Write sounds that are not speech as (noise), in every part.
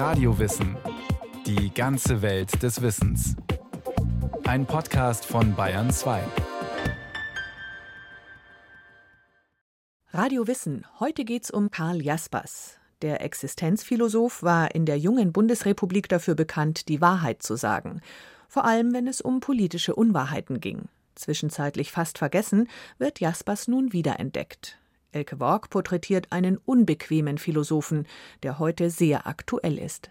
Radiowissen. Die ganze Welt des Wissens. Ein Podcast von Bayern 2. Radio Wissen. Heute geht's um Karl Jaspers. Der Existenzphilosoph war in der jungen Bundesrepublik dafür bekannt, die Wahrheit zu sagen. Vor allem, wenn es um politische Unwahrheiten ging. Zwischenzeitlich fast vergessen, wird Jaspers nun wiederentdeckt. Elke Worg porträtiert einen unbequemen Philosophen, der heute sehr aktuell ist.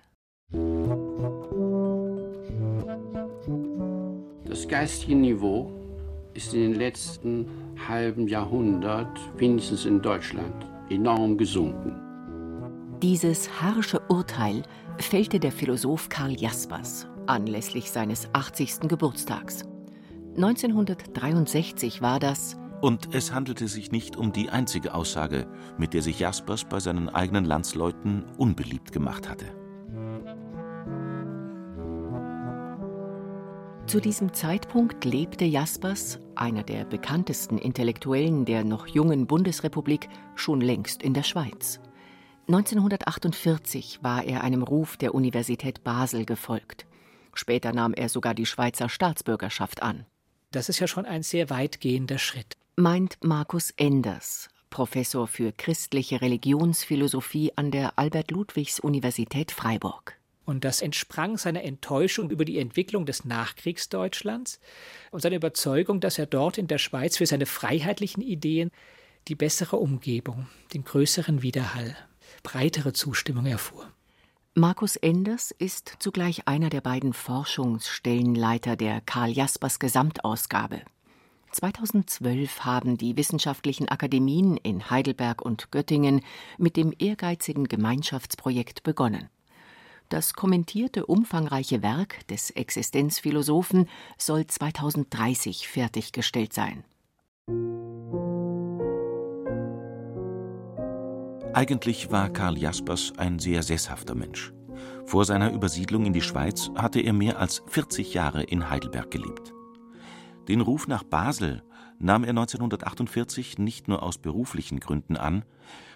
Das geistige Niveau ist in den letzten halben Jahrhundert, wenigstens in Deutschland, enorm gesunken. Dieses harsche Urteil fällte der Philosoph Karl Jaspers anlässlich seines 80. Geburtstags. 1963 war das, und es handelte sich nicht um die einzige Aussage, mit der sich Jaspers bei seinen eigenen Landsleuten unbeliebt gemacht hatte. Zu diesem Zeitpunkt lebte Jaspers, einer der bekanntesten Intellektuellen der noch jungen Bundesrepublik, schon längst in der Schweiz. 1948 war er einem Ruf der Universität Basel gefolgt. Später nahm er sogar die Schweizer Staatsbürgerschaft an. Das ist ja schon ein sehr weitgehender Schritt meint Markus Enders, Professor für christliche Religionsphilosophie an der Albert-Ludwigs-Universität Freiburg. Und das entsprang seiner Enttäuschung über die Entwicklung des Nachkriegsdeutschlands und seiner Überzeugung, dass er dort in der Schweiz für seine freiheitlichen Ideen die bessere Umgebung, den größeren Widerhall, breitere Zustimmung erfuhr. Markus Enders ist zugleich einer der beiden Forschungsstellenleiter der Karl Jaspers Gesamtausgabe, 2012 haben die wissenschaftlichen Akademien in Heidelberg und Göttingen mit dem ehrgeizigen Gemeinschaftsprojekt begonnen. Das kommentierte umfangreiche Werk des Existenzphilosophen soll 2030 fertiggestellt sein. Eigentlich war Karl Jaspers ein sehr sesshafter Mensch. Vor seiner Übersiedlung in die Schweiz hatte er mehr als 40 Jahre in Heidelberg gelebt. Den Ruf nach Basel nahm er 1948 nicht nur aus beruflichen Gründen an,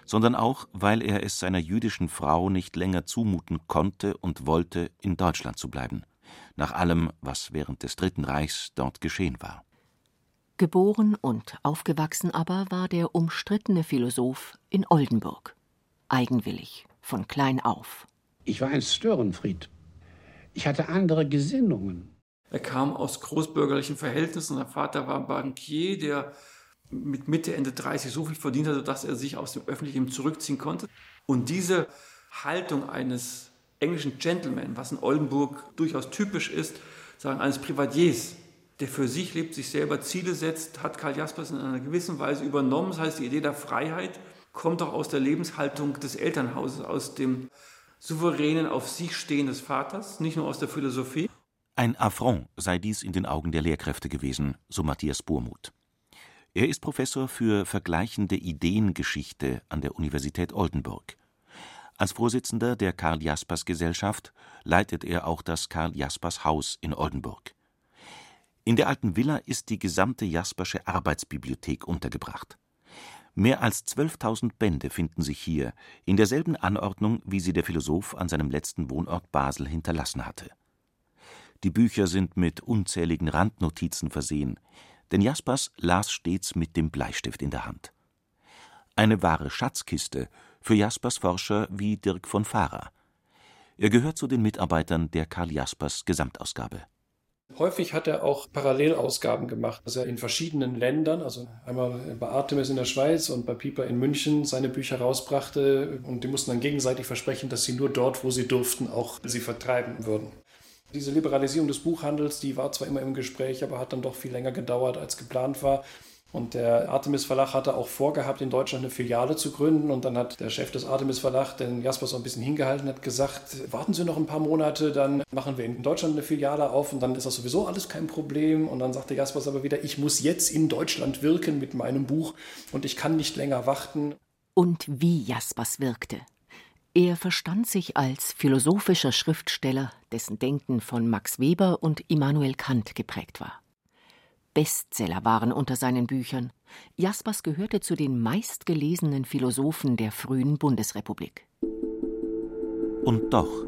sondern auch, weil er es seiner jüdischen Frau nicht länger zumuten konnte und wollte, in Deutschland zu bleiben, nach allem, was während des Dritten Reichs dort geschehen war. Geboren und aufgewachsen aber war der umstrittene Philosoph in Oldenburg. Eigenwillig, von klein auf. Ich war ein Störenfried. Ich hatte andere Gesinnungen. Er kam aus großbürgerlichen Verhältnissen. Sein Vater war Bankier, der mit Mitte, Ende 30 so viel verdient hatte, dass er sich aus dem Öffentlichen zurückziehen konnte. Und diese Haltung eines englischen Gentleman, was in Oldenburg durchaus typisch ist, sagen eines Privatiers, der für sich lebt, sich selber Ziele setzt, hat Karl Jaspers in einer gewissen Weise übernommen. Das heißt, die Idee der Freiheit kommt auch aus der Lebenshaltung des Elternhauses, aus dem souveränen, auf sich stehen des Vaters, nicht nur aus der Philosophie. Ein Affront sei dies in den Augen der Lehrkräfte gewesen, so Matthias Burmuth. Er ist Professor für vergleichende Ideengeschichte an der Universität Oldenburg. Als Vorsitzender der Karl Jaspers Gesellschaft leitet er auch das Karl Jaspers Haus in Oldenburg. In der alten Villa ist die gesamte Jaspersche Arbeitsbibliothek untergebracht. Mehr als 12.000 Bände finden sich hier, in derselben Anordnung, wie sie der Philosoph an seinem letzten Wohnort Basel hinterlassen hatte. Die Bücher sind mit unzähligen Randnotizen versehen, denn Jaspers las stets mit dem Bleistift in der Hand. Eine wahre Schatzkiste für Jaspers Forscher wie Dirk von Fahrer. Er gehört zu den Mitarbeitern der Karl Jaspers Gesamtausgabe. Häufig hat er auch Parallelausgaben gemacht, dass er in verschiedenen Ländern, also einmal bei Artemis in der Schweiz und bei Pieper in München, seine Bücher rausbrachte und die mussten dann gegenseitig versprechen, dass sie nur dort, wo sie durften, auch sie vertreiben würden. Diese Liberalisierung des Buchhandels, die war zwar immer im Gespräch, aber hat dann doch viel länger gedauert, als geplant war. Und der Artemis Verlag hatte auch vorgehabt, in Deutschland eine Filiale zu gründen. Und dann hat der Chef des Artemis Verlag, den Jasper so ein bisschen hingehalten, hat gesagt, warten Sie noch ein paar Monate, dann machen wir in Deutschland eine Filiale auf und dann ist das sowieso alles kein Problem. Und dann sagte Jaspers aber wieder, ich muss jetzt in Deutschland wirken mit meinem Buch und ich kann nicht länger warten. Und wie Jaspers wirkte. Er verstand sich als philosophischer Schriftsteller, dessen Denken von Max Weber und Immanuel Kant geprägt war. Bestseller waren unter seinen Büchern. Jaspers gehörte zu den meistgelesenen Philosophen der frühen Bundesrepublik. Und doch,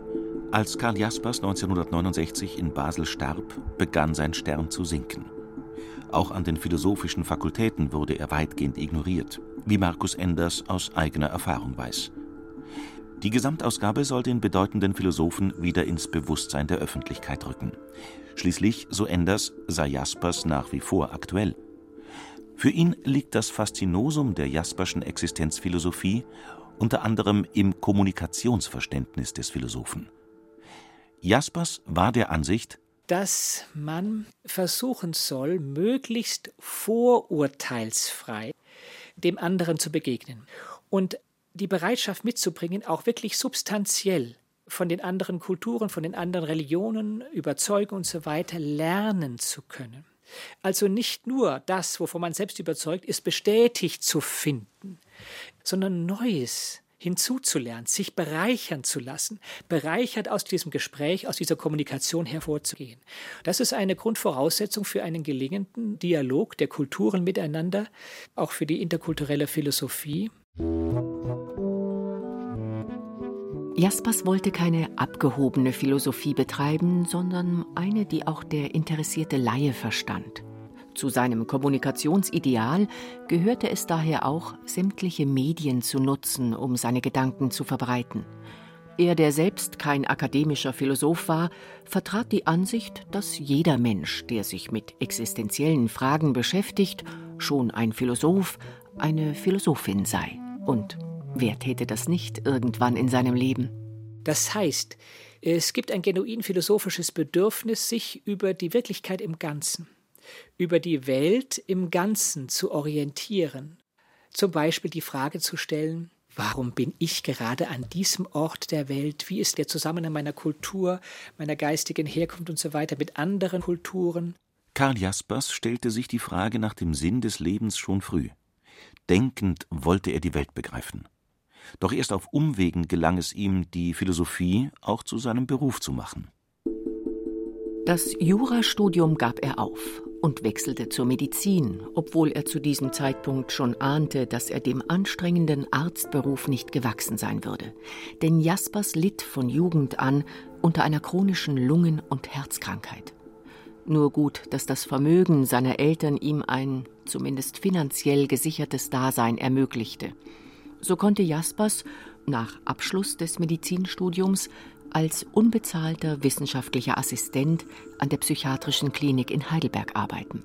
Als Karl Jaspers 1969 in Basel starb, begann sein Stern zu sinken. Auch an den philosophischen Fakultäten wurde er weitgehend ignoriert, wie Markus Enders aus eigener Erfahrung weiß. Die Gesamtausgabe soll den bedeutenden Philosophen wieder ins Bewusstsein der Öffentlichkeit rücken. Schließlich, so Enders, sei Jaspers nach wie vor aktuell. Für ihn liegt das Faszinosum der Jasperschen Existenzphilosophie unter anderem im Kommunikationsverständnis des Philosophen. Jaspers war der Ansicht, dass man versuchen soll, möglichst vorurteilsfrei dem anderen zu begegnen und die Bereitschaft mitzubringen, auch wirklich substanziell von den anderen Kulturen, von den anderen Religionen, Überzeugungen und so weiter lernen zu können. Also nicht nur das, wovon man selbst überzeugt ist, bestätigt zu finden, sondern Neues hinzuzulernen, sich bereichern zu lassen, bereichert aus diesem Gespräch, aus dieser Kommunikation hervorzugehen. Das ist eine Grundvoraussetzung für einen gelingenden Dialog der Kulturen miteinander, auch für die interkulturelle Philosophie. Jaspers wollte keine abgehobene Philosophie betreiben, sondern eine, die auch der interessierte Laie verstand. Zu seinem Kommunikationsideal gehörte es daher auch, sämtliche Medien zu nutzen, um seine Gedanken zu verbreiten. Er, der selbst kein akademischer Philosoph war, vertrat die Ansicht, dass jeder Mensch, der sich mit existenziellen Fragen beschäftigt, schon ein Philosoph, eine Philosophin sei. Und wer täte das nicht irgendwann in seinem Leben? Das heißt, es gibt ein genuin philosophisches Bedürfnis, sich über die Wirklichkeit im Ganzen, über die Welt im Ganzen zu orientieren. Zum Beispiel die Frage zu stellen, warum bin ich gerade an diesem Ort der Welt? Wie ist der Zusammenhang meiner Kultur, meiner geistigen Herkunft und so weiter mit anderen Kulturen? Karl Jaspers stellte sich die Frage nach dem Sinn des Lebens schon früh. Denkend wollte er die Welt begreifen. Doch erst auf Umwegen gelang es ihm, die Philosophie auch zu seinem Beruf zu machen. Das Jurastudium gab er auf und wechselte zur Medizin, obwohl er zu diesem Zeitpunkt schon ahnte, dass er dem anstrengenden Arztberuf nicht gewachsen sein würde. Denn Jaspers litt von Jugend an unter einer chronischen Lungen- und Herzkrankheit. Nur gut, dass das Vermögen seiner Eltern ihm ein zumindest finanziell gesichertes Dasein ermöglichte. So konnte Jaspers nach Abschluss des Medizinstudiums als unbezahlter wissenschaftlicher Assistent an der psychiatrischen Klinik in Heidelberg arbeiten.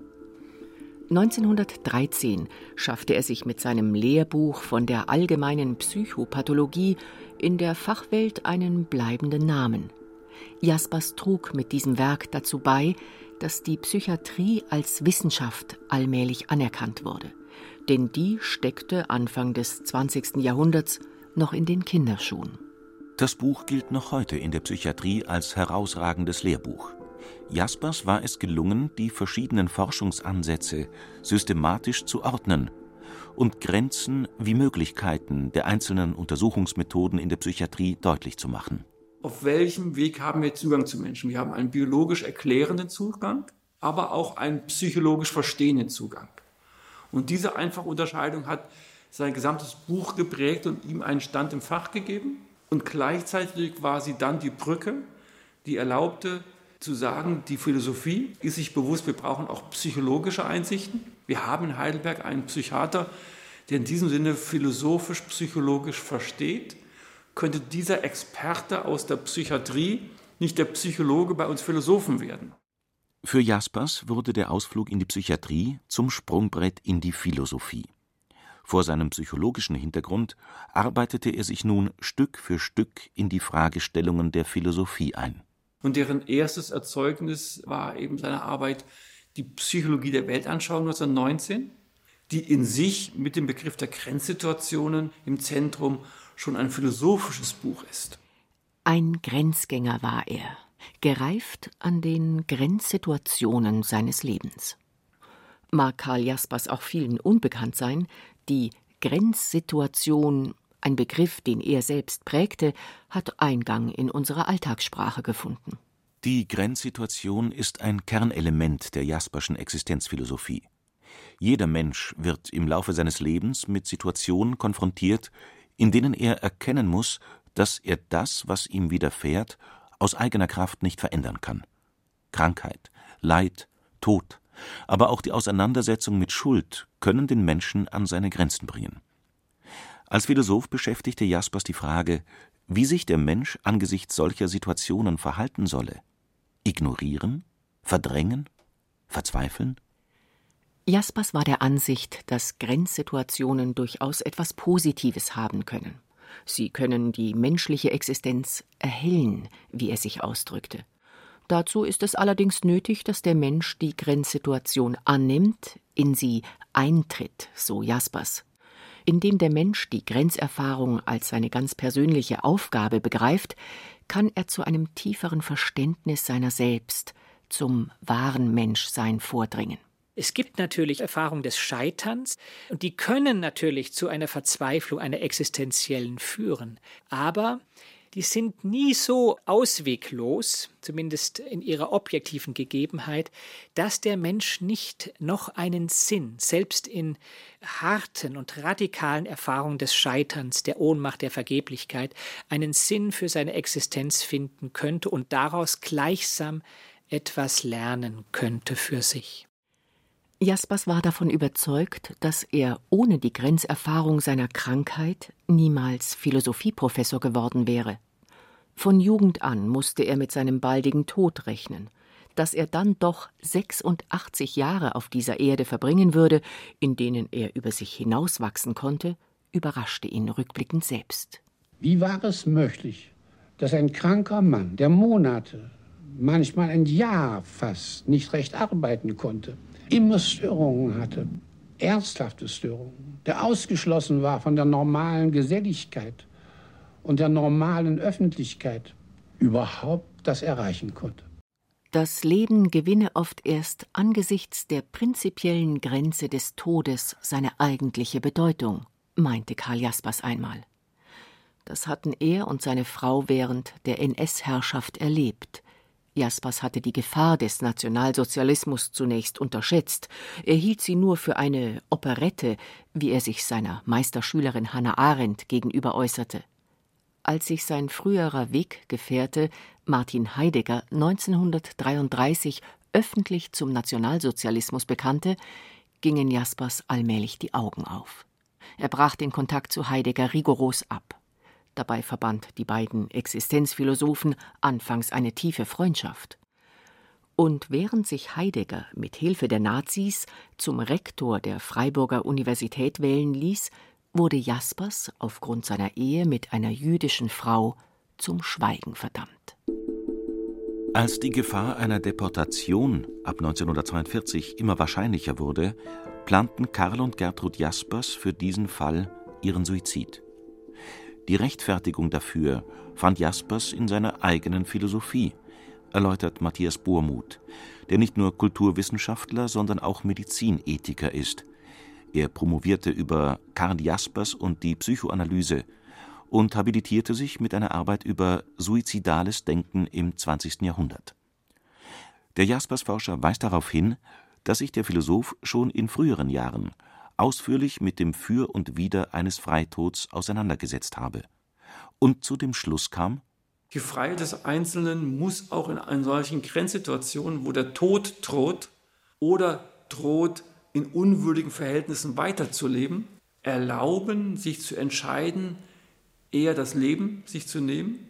1913 schaffte er sich mit seinem Lehrbuch von der allgemeinen Psychopathologie in der Fachwelt einen bleibenden Namen. Jaspers trug mit diesem Werk dazu bei, dass die Psychiatrie als Wissenschaft allmählich anerkannt wurde. Denn die steckte Anfang des 20. Jahrhunderts noch in den Kinderschuhen. Das Buch gilt noch heute in der Psychiatrie als herausragendes Lehrbuch. Jaspers war es gelungen, die verschiedenen Forschungsansätze systematisch zu ordnen und Grenzen wie Möglichkeiten der einzelnen Untersuchungsmethoden in der Psychiatrie deutlich zu machen. Auf welchem Weg haben wir Zugang zu Menschen? Wir haben einen biologisch erklärenden Zugang, aber auch einen psychologisch verstehenden Zugang. Und diese einfache Unterscheidung hat sein gesamtes Buch geprägt und ihm einen Stand im Fach gegeben. Und gleichzeitig war sie dann die Brücke, die erlaubte zu sagen, die Philosophie ist sich bewusst, wir brauchen auch psychologische Einsichten. Wir haben in Heidelberg einen Psychiater, der in diesem Sinne philosophisch-psychologisch versteht. Könnte dieser Experte aus der Psychiatrie nicht der Psychologe bei uns Philosophen werden? Für Jaspers wurde der Ausflug in die Psychiatrie zum Sprungbrett in die Philosophie. Vor seinem psychologischen Hintergrund arbeitete er sich nun Stück für Stück in die Fragestellungen der Philosophie ein. Und deren erstes Erzeugnis war eben seine Arbeit Die Psychologie der Weltanschauung 1919, die in sich mit dem Begriff der Grenzsituationen im Zentrum schon ein philosophisches Buch ist. Ein Grenzgänger war er, gereift an den Grenzsituationen seines Lebens. Mag Karl Jaspers auch vielen unbekannt sein, die Grenzsituation, ein Begriff, den er selbst prägte, hat Eingang in unsere Alltagssprache gefunden. Die Grenzsituation ist ein Kernelement der Jasperschen Existenzphilosophie. Jeder Mensch wird im Laufe seines Lebens mit Situationen konfrontiert, in denen er erkennen muss, dass er das, was ihm widerfährt, aus eigener Kraft nicht verändern kann. Krankheit, Leid, Tod, aber auch die Auseinandersetzung mit Schuld können den Menschen an seine Grenzen bringen. Als Philosoph beschäftigte Jaspers die Frage, wie sich der Mensch angesichts solcher Situationen verhalten solle. Ignorieren? Verdrängen? Verzweifeln? Jaspers war der Ansicht, dass Grenzsituationen durchaus etwas Positives haben können. Sie können die menschliche Existenz erhellen, wie er sich ausdrückte. Dazu ist es allerdings nötig, dass der Mensch die Grenzsituation annimmt, in sie eintritt, so Jaspers. Indem der Mensch die Grenzerfahrung als seine ganz persönliche Aufgabe begreift, kann er zu einem tieferen Verständnis seiner selbst, zum wahren Menschsein vordringen. Es gibt natürlich Erfahrungen des Scheiterns und die können natürlich zu einer Verzweiflung, einer existenziellen führen. Aber die sind nie so ausweglos, zumindest in ihrer objektiven Gegebenheit, dass der Mensch nicht noch einen Sinn, selbst in harten und radikalen Erfahrungen des Scheiterns, der Ohnmacht, der Vergeblichkeit, einen Sinn für seine Existenz finden könnte und daraus gleichsam etwas lernen könnte für sich. Jaspers war davon überzeugt, dass er ohne die Grenzerfahrung seiner Krankheit niemals Philosophieprofessor geworden wäre. Von Jugend an musste er mit seinem baldigen Tod rechnen. Dass er dann doch 86 Jahre auf dieser Erde verbringen würde, in denen er über sich hinauswachsen konnte, überraschte ihn rückblickend selbst. Wie war es möglich, dass ein kranker Mann, der Monate, manchmal ein Jahr fast nicht recht arbeiten konnte, immer Störungen hatte, ernsthafte Störungen, der ausgeschlossen war von der normalen Geselligkeit und der normalen Öffentlichkeit, überhaupt das erreichen konnte. Das Leben gewinne oft erst angesichts der prinzipiellen Grenze des Todes seine eigentliche Bedeutung, meinte Karl Jaspers einmal. Das hatten er und seine Frau während der NS-Herrschaft erlebt, Jaspers hatte die Gefahr des Nationalsozialismus zunächst unterschätzt. Er hielt sie nur für eine Operette, wie er sich seiner Meisterschülerin Hannah Arendt gegenüber äußerte. Als sich sein früherer Weggefährte Martin Heidegger 1933 öffentlich zum Nationalsozialismus bekannte, gingen Jaspers allmählich die Augen auf. Er brach den Kontakt zu Heidegger rigoros ab. Dabei verband die beiden Existenzphilosophen anfangs eine tiefe Freundschaft. Und während sich Heidegger mit Hilfe der Nazis zum Rektor der Freiburger Universität wählen ließ, wurde Jaspers aufgrund seiner Ehe mit einer jüdischen Frau zum Schweigen verdammt. Als die Gefahr einer Deportation ab 1942 immer wahrscheinlicher wurde, planten Karl und Gertrud Jaspers für diesen Fall ihren Suizid. Die Rechtfertigung dafür fand Jaspers in seiner eigenen Philosophie, erläutert Matthias Bohrmuth, der nicht nur Kulturwissenschaftler, sondern auch Medizinethiker ist. Er promovierte über Karl Jaspers und die Psychoanalyse und habilitierte sich mit einer Arbeit über suizidales Denken im 20. Jahrhundert. Der Jaspers-Forscher weist darauf hin, dass sich der Philosoph schon in früheren Jahren ausführlich mit dem Für und Wider eines Freitods auseinandergesetzt habe und zu dem Schluss kam: Die Freiheit des Einzelnen muss auch in einer solchen Grenzsituationen, wo der Tod droht oder droht, in unwürdigen Verhältnissen weiterzuleben, erlauben, sich zu entscheiden, eher das Leben sich zu nehmen,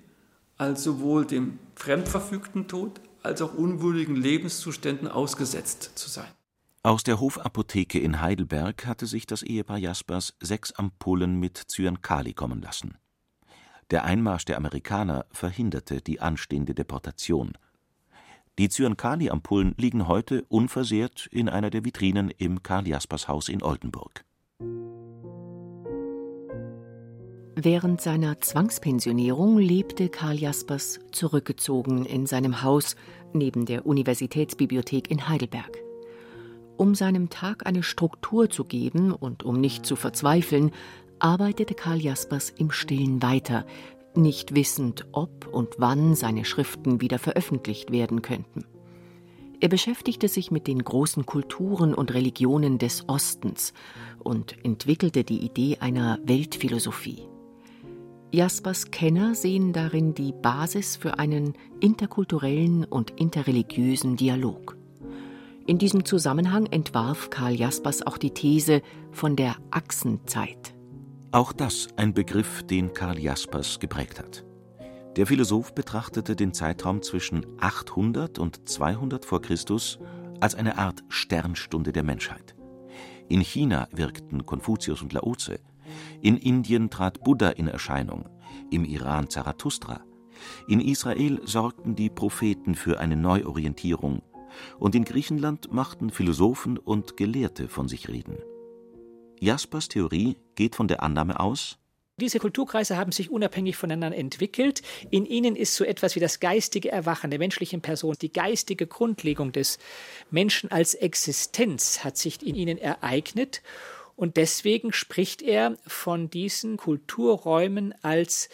als sowohl dem fremdverfügten Tod als auch unwürdigen Lebenszuständen ausgesetzt zu sein. Aus der Hofapotheke in Heidelberg hatte sich das Ehepaar Jaspers sechs Ampullen mit Zyankali kommen lassen. Der Einmarsch der Amerikaner verhinderte die anstehende Deportation. Die Zyankali-Ampullen liegen heute unversehrt in einer der Vitrinen im Karl-Jaspers-Haus in Oldenburg. Während seiner Zwangspensionierung lebte Karl Jaspers zurückgezogen in seinem Haus neben der Universitätsbibliothek in Heidelberg. Um seinem Tag eine Struktur zu geben und um nicht zu verzweifeln, arbeitete Karl Jaspers im Stillen weiter, nicht wissend, ob und wann seine Schriften wieder veröffentlicht werden könnten. Er beschäftigte sich mit den großen Kulturen und Religionen des Ostens und entwickelte die Idee einer Weltphilosophie. Jaspers Kenner sehen darin die Basis für einen interkulturellen und interreligiösen Dialog. In diesem Zusammenhang entwarf Karl Jaspers auch die These von der Achsenzeit. Auch das ein Begriff, den Karl Jaspers geprägt hat. Der Philosoph betrachtete den Zeitraum zwischen 800 und 200 vor Christus als eine Art Sternstunde der Menschheit. In China wirkten Konfuzius und Laoze, in Indien trat Buddha in Erscheinung, im Iran Zarathustra. In Israel sorgten die Propheten für eine Neuorientierung und in Griechenland machten Philosophen und Gelehrte von sich reden. Jaspers Theorie geht von der Annahme aus, diese Kulturkreise haben sich unabhängig voneinander entwickelt. In ihnen ist so etwas wie das geistige Erwachen der menschlichen Person, die geistige Grundlegung des Menschen als Existenz hat sich in ihnen ereignet. Und deswegen spricht er von diesen Kulturräumen als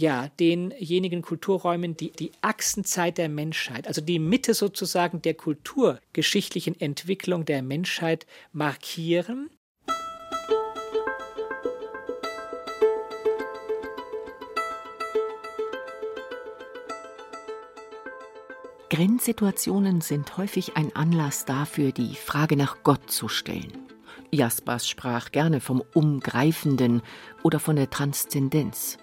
ja, denjenigen Kulturräumen, die die Achsenzeit der Menschheit, also die Mitte sozusagen der kulturgeschichtlichen Entwicklung der Menschheit markieren. Grenzsituationen sind häufig ein Anlass dafür, die Frage nach Gott zu stellen. Jaspers sprach gerne vom Umgreifenden oder von der Transzendenz.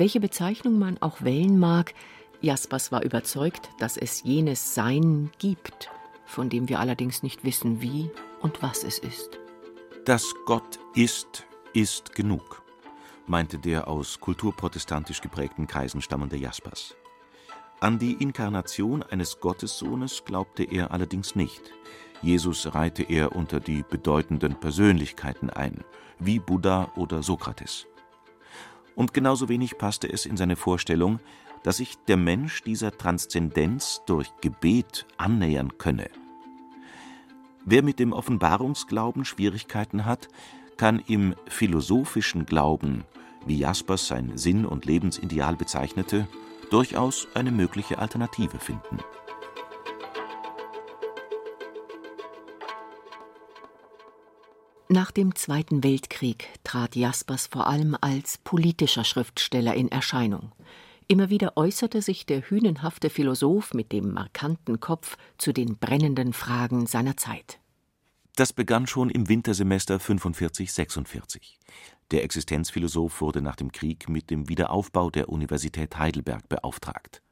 Welche Bezeichnung man auch wählen mag, Jaspers war überzeugt, dass es jenes Sein gibt, von dem wir allerdings nicht wissen, wie und was es ist. Dass Gott ist, ist genug, meinte der aus kulturprotestantisch geprägten Kreisen stammende Jaspers. An die Inkarnation eines Gottessohnes glaubte er allerdings nicht. Jesus reihte er unter die bedeutenden Persönlichkeiten ein, wie Buddha oder Sokrates. Und genauso wenig passte es in seine Vorstellung, dass sich der Mensch dieser Transzendenz durch Gebet annähern könne. Wer mit dem Offenbarungsglauben Schwierigkeiten hat, kann im philosophischen Glauben, wie Jaspers sein Sinn- und Lebensideal bezeichnete, durchaus eine mögliche Alternative finden. Nach dem Zweiten Weltkrieg trat Jaspers vor allem als politischer Schriftsteller in Erscheinung. Immer wieder äußerte sich der hünenhafte Philosoph mit dem markanten Kopf zu den brennenden Fragen seiner Zeit. Das begann schon im Wintersemester 45/46. Der Existenzphilosoph wurde nach dem Krieg mit dem Wiederaufbau der Universität Heidelberg beauftragt.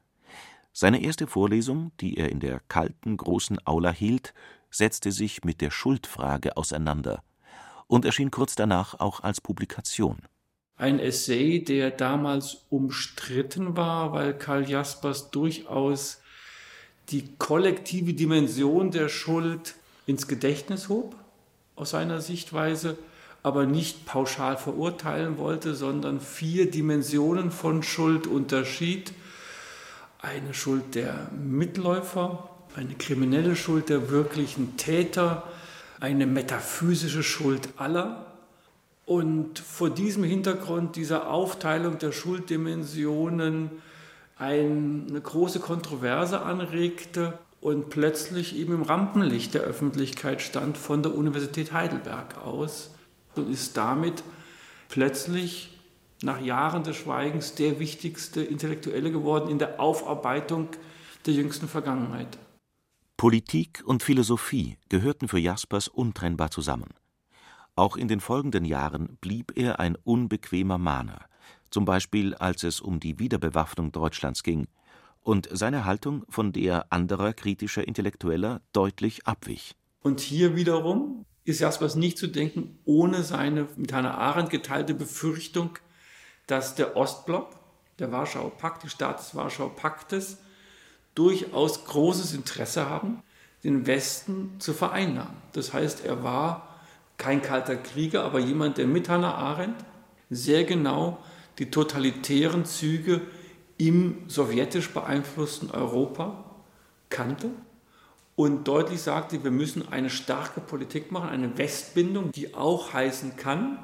Seine erste Vorlesung, die er in der kalten großen Aula hielt, setzte sich mit der Schuldfrage auseinander und erschien kurz danach auch als Publikation. Ein Essay, der damals umstritten war, weil Karl Jaspers durchaus die kollektive Dimension der Schuld ins Gedächtnis hob, aus seiner Sichtweise, aber nicht pauschal verurteilen wollte, sondern vier Dimensionen von Schuld unterschied. Eine Schuld der Mitläufer, eine kriminelle Schuld der wirklichen Täter, eine metaphysische Schuld aller. Und vor diesem Hintergrund dieser Aufteilung der Schulddimensionen eine große Kontroverse anregte und plötzlich eben im Rampenlicht der Öffentlichkeit stand von der Universität Heidelberg aus und ist damit plötzlich nach Jahren des Schweigens der wichtigste Intellektuelle geworden in der Aufarbeitung der jüngsten Vergangenheit. Politik und Philosophie gehörten für Jaspers untrennbar zusammen. Auch in den folgenden Jahren blieb er ein unbequemer Mahner, zum Beispiel als es um die Wiederbewaffnung Deutschlands ging und seine Haltung von der anderer kritischer Intellektueller deutlich abwich. Und hier wiederum ist Jaspers nicht zu denken, ohne seine mit Hannah Arendt geteilte Befürchtung, dass der Ostblock, der Warschauer Pakt, die Staaten des Warschauer Paktes, durchaus großes Interesse haben, den Westen zu vereinnahmen. Das heißt, er war kein kalter Krieger, aber jemand, der mit Hannah Arendt sehr genau die totalitären Züge im sowjetisch beeinflussten Europa kannte und deutlich sagte, wir müssen eine starke Politik machen, eine Westbindung, die auch heißen kann,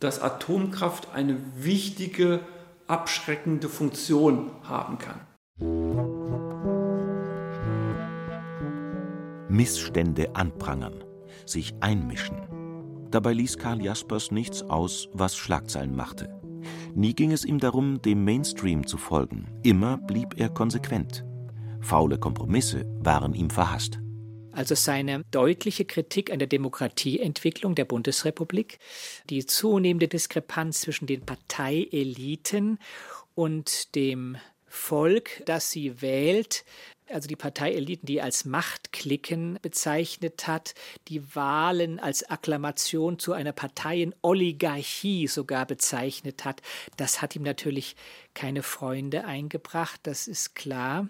dass Atomkraft eine wichtige, abschreckende Funktion haben kann. Missstände anprangern, sich einmischen. Dabei ließ Karl Jaspers nichts aus, was Schlagzeilen machte. Nie ging es ihm darum, dem Mainstream zu folgen. Immer blieb er konsequent. Faule Kompromisse waren ihm verhasst. Also seine deutliche Kritik an der Demokratieentwicklung der Bundesrepublik, die zunehmende Diskrepanz zwischen den Parteieliten und dem Volk, das sie wählt, also die Parteieliten, die als Machtklicken bezeichnet hat, die Wahlen als Akklamation zu einer Parteienoligarchie sogar bezeichnet hat, das hat ihm natürlich keine Freunde eingebracht, das ist klar.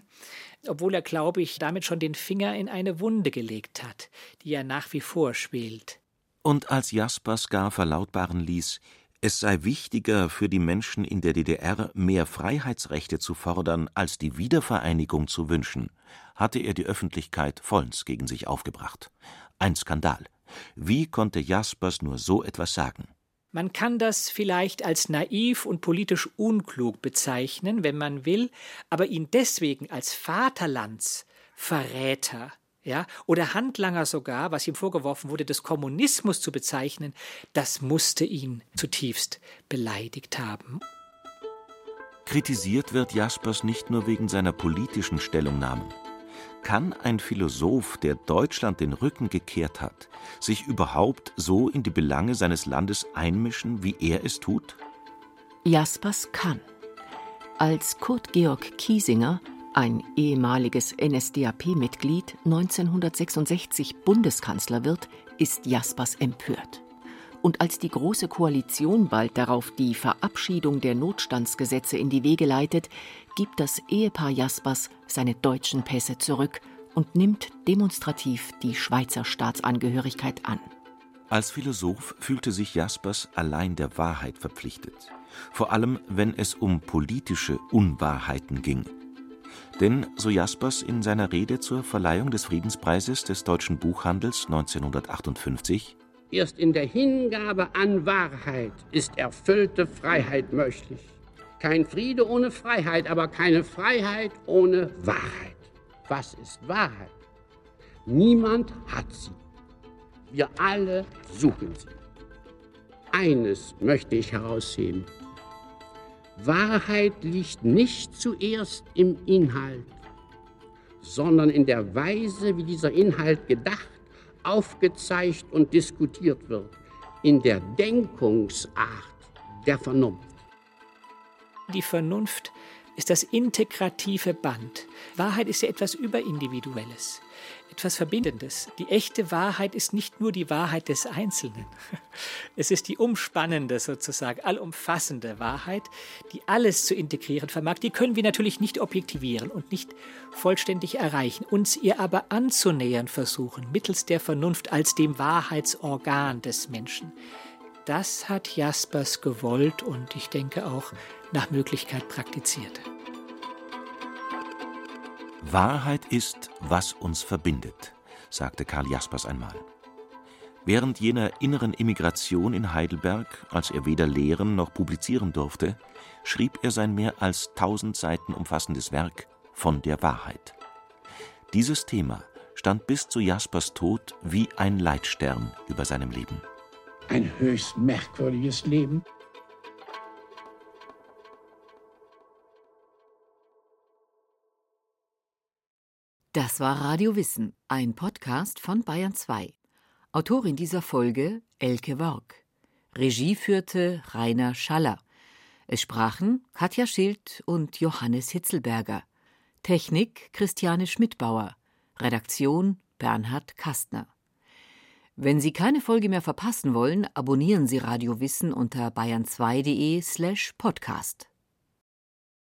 Obwohl er, glaube ich, damit schon den Finger in eine Wunde gelegt hat, die er nach wie vor spielt. Und als Jaspers gar verlautbaren ließ, es sei wichtiger für die Menschen in der DDR mehr Freiheitsrechte zu fordern, als die Wiedervereinigung zu wünschen, hatte er die Öffentlichkeit vollends gegen sich aufgebracht. Ein Skandal. Wie konnte Jaspers nur so etwas sagen? Man kann das vielleicht als naiv und politisch unklug bezeichnen, wenn man will, aber ihn deswegen als Vaterlandsverräter ja, oder Handlanger sogar, was ihm vorgeworfen wurde, des Kommunismus zu bezeichnen, das musste ihn zutiefst beleidigt haben. Kritisiert wird Jaspers nicht nur wegen seiner politischen Stellungnahmen. Kann ein Philosoph, der Deutschland den Rücken gekehrt hat, sich überhaupt so in die Belange seines Landes einmischen, wie er es tut? Jaspers kann. Als Kurt Georg Kiesinger ein ehemaliges NSDAP-Mitglied 1966 Bundeskanzler wird, ist Jaspers empört. Und als die Große Koalition bald darauf die Verabschiedung der Notstandsgesetze in die Wege leitet, gibt das Ehepaar Jaspers seine deutschen Pässe zurück und nimmt demonstrativ die Schweizer Staatsangehörigkeit an. Als Philosoph fühlte sich Jaspers allein der Wahrheit verpflichtet, vor allem wenn es um politische Unwahrheiten ging denn, so Jaspers in seiner Rede zur Verleihung des Friedenspreises des deutschen Buchhandels 1958, Erst in der Hingabe an Wahrheit ist erfüllte Freiheit möglich. Kein Friede ohne Freiheit, aber keine Freiheit ohne Wahrheit. Was ist Wahrheit? Niemand hat sie. Wir alle suchen sie. Eines möchte ich herausheben. Wahrheit liegt nicht zuerst im Inhalt, sondern in der Weise, wie dieser Inhalt gedacht, aufgezeigt und diskutiert wird, in der Denkungsart der Vernunft. Die Vernunft ist das integrative Band. Wahrheit ist ja etwas Überindividuelles etwas Verbindendes. Die echte Wahrheit ist nicht nur die Wahrheit des Einzelnen. (laughs) Es ist die umspannende, sozusagen, allumfassende Wahrheit, die alles zu integrieren vermag. Die können wir natürlich nicht objektivieren und nicht vollständig erreichen, uns ihr aber anzunähern versuchen, mittels der Vernunft als dem Wahrheitsorgan des Menschen. Das hat Jaspers gewollt und ich denke auch nach Möglichkeit praktiziert. Wahrheit ist, was uns verbindet, sagte Karl Jaspers einmal. Während jener inneren Immigration in Heidelberg, als er weder lehren noch publizieren durfte, schrieb er sein mehr als tausend Seiten umfassendes Werk von der Wahrheit. Dieses Thema stand bis zu Jaspers Tod wie ein Leitstern über seinem Leben. Ein höchst merkwürdiges Leben. Das war Radio Wissen, ein Podcast von Bayern 2. Autorin dieser Folge Elke Worg. Regie führte Rainer Schaller. Es sprachen Katja Schild und Johannes Hitzelberger. Technik Christiane Schmidbauer. Redaktion Bernhard Kastner. Wenn Sie keine Folge mehr verpassen wollen, abonnieren Sie Radio Wissen unter bayern2.de slash podcast.